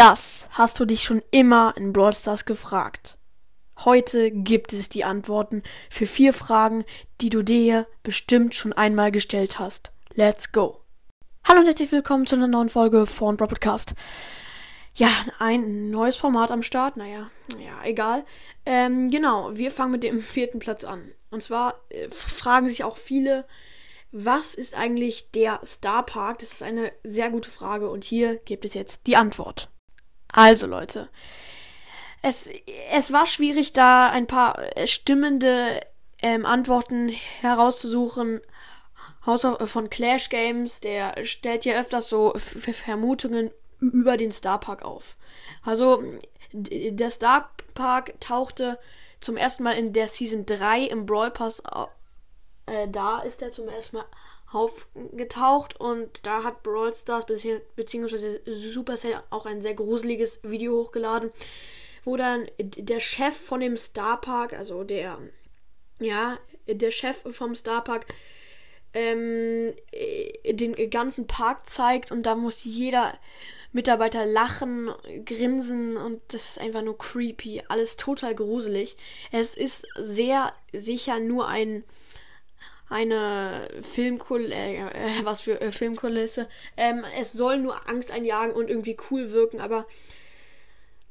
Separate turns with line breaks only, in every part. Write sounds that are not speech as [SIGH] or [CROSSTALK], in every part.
Das hast du dich schon immer in Brawl Stars gefragt. Heute gibt es die Antworten für vier Fragen, die du dir bestimmt schon einmal gestellt hast. Let's go! Hallo und herzlich willkommen zu einer neuen Folge von Brawl Podcast. Ja, ein neues Format am Start. Naja, ja, egal. Ähm, genau, wir fangen mit dem vierten Platz an. Und zwar äh, fragen sich auch viele, was ist eigentlich der Star Park? Das ist eine sehr gute Frage und hier gibt es jetzt die Antwort. Also Leute, es, es war schwierig, da ein paar stimmende ähm, Antworten herauszusuchen. Außer von Clash Games, der stellt ja öfters so Vermutungen über den Star Park auf. Also, der Star Park tauchte zum ersten Mal in der Season 3 im Brawl Pass. Äh, da ist er zum ersten Mal aufgetaucht und da hat Brawl Stars bzw. Supercell auch ein sehr gruseliges Video hochgeladen, wo dann der Chef von dem Star Park, also der, ja, der Chef vom Star Park, ähm, den ganzen Park zeigt und da muss jeder Mitarbeiter lachen, grinsen und das ist einfach nur creepy. Alles total gruselig. Es ist sehr sicher nur ein eine Filmkulisse, äh, was für äh, Filmkulisse. Ähm, es soll nur Angst einjagen und irgendwie cool wirken, aber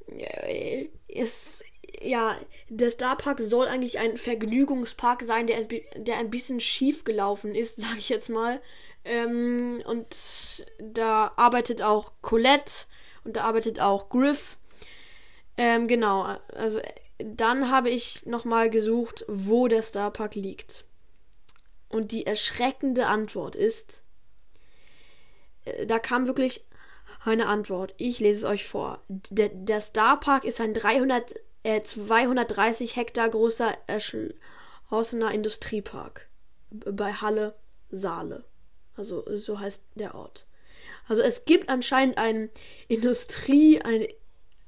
äh, ist ja, der Star Park soll eigentlich ein Vergnügungspark sein, der, der ein bisschen schief gelaufen ist, [LAUGHS] sag ich jetzt mal. Ähm, und da arbeitet auch Colette und da arbeitet auch Griff. Ähm, genau, also dann habe ich nochmal gesucht, wo der Star Park liegt. Und die erschreckende Antwort ist, äh, da kam wirklich eine Antwort. Ich lese es euch vor. Der, der Star Park ist ein 300, äh, 230 Hektar großer erschlossener Industriepark bei Halle Saale. Also so heißt der Ort. Also es gibt anscheinend einen Industrie, ein,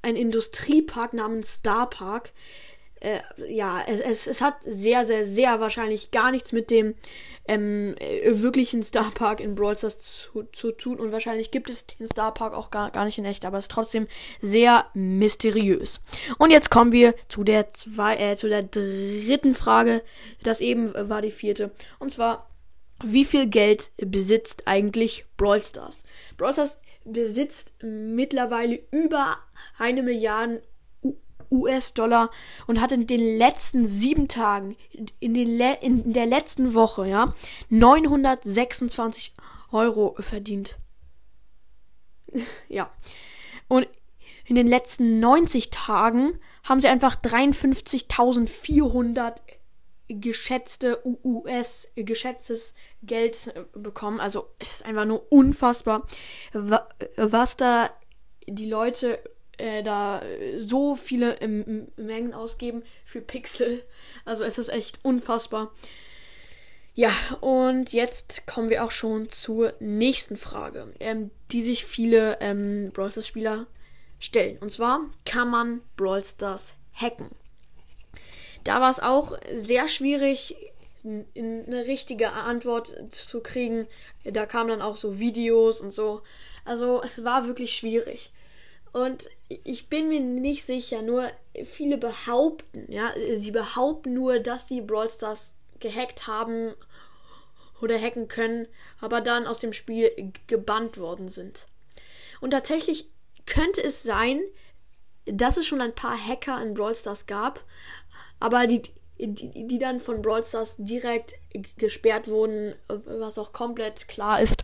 ein Industriepark namens Star Park, äh, ja, es, es, es hat sehr, sehr, sehr wahrscheinlich gar nichts mit dem ähm, äh, wirklichen Star Park in Brawl Stars zu, zu tun. Und wahrscheinlich gibt es den Star Park auch gar, gar nicht in echt, aber es ist trotzdem sehr mysteriös. Und jetzt kommen wir zu der zwei, äh, zu der dritten Frage. Das eben war die vierte. Und zwar, wie viel Geld besitzt eigentlich Brawl Stars? Brawl Stars besitzt mittlerweile über eine Milliarde US-Dollar und hat in den letzten sieben Tagen, in, den Le in der letzten Woche, ja, 926 Euro verdient. [LAUGHS] ja. Und in den letzten 90 Tagen haben sie einfach 53.400 geschätzte US geschätztes Geld bekommen. Also es ist einfach nur unfassbar, was da die Leute äh, da so viele im Mengen ausgeben für Pixel. Also es ist echt unfassbar. Ja, und jetzt kommen wir auch schon zur nächsten Frage, ähm, die sich viele ähm, Brawl Stars Spieler stellen. Und zwar kann man Brawl Stars hacken. Da war es auch sehr schwierig, eine richtige Antwort zu kriegen. Da kamen dann auch so Videos und so. Also es war wirklich schwierig. Und ich bin mir nicht sicher, nur viele behaupten, ja, sie behaupten nur, dass sie Brawl Stars gehackt haben oder hacken können, aber dann aus dem Spiel gebannt worden sind. Und tatsächlich könnte es sein, dass es schon ein paar Hacker in Brawl Stars gab, aber die, die, die dann von Brawl Stars direkt gesperrt wurden, was auch komplett klar ist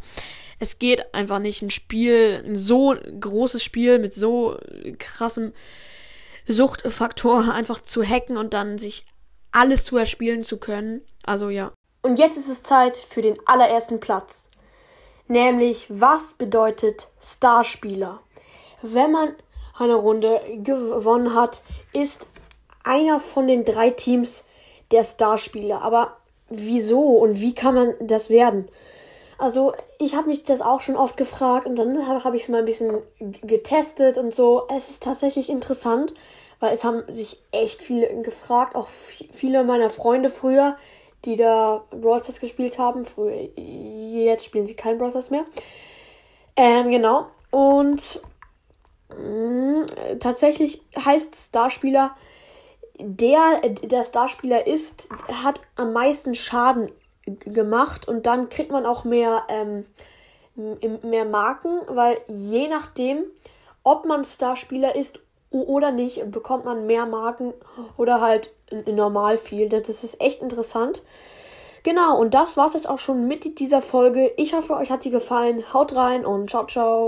es geht einfach nicht, ein Spiel, ein so großes Spiel mit so krassem Suchtfaktor [LAUGHS] einfach zu hacken und dann sich alles zu erspielen zu können. Also ja. Und jetzt ist es Zeit für den allerersten Platz. Nämlich, was bedeutet Starspieler? Wenn man eine Runde gewonnen hat, ist einer von den drei Teams der Starspieler. Aber wieso und wie kann man das werden? Also ich habe mich das auch schon oft gefragt und dann habe hab ich es mal ein bisschen getestet und so. Es ist tatsächlich interessant, weil es haben sich echt viele gefragt, auch viele meiner Freunde früher, die da Brawl gespielt haben. Früher, jetzt spielen sie kein Brawl mehr. Ähm, genau. Und mh, tatsächlich heißt Starspieler, der, der Starspieler ist, hat am meisten Schaden gemacht und dann kriegt man auch mehr, ähm, mehr Marken, weil je nachdem, ob man Starspieler ist oder nicht, bekommt man mehr Marken oder halt normal viel. Das, ist echt interessant. Genau, und das war es jetzt auch schon mit dieser Folge. Ich hoffe, euch hat sie gefallen. Haut rein und ciao, ciao.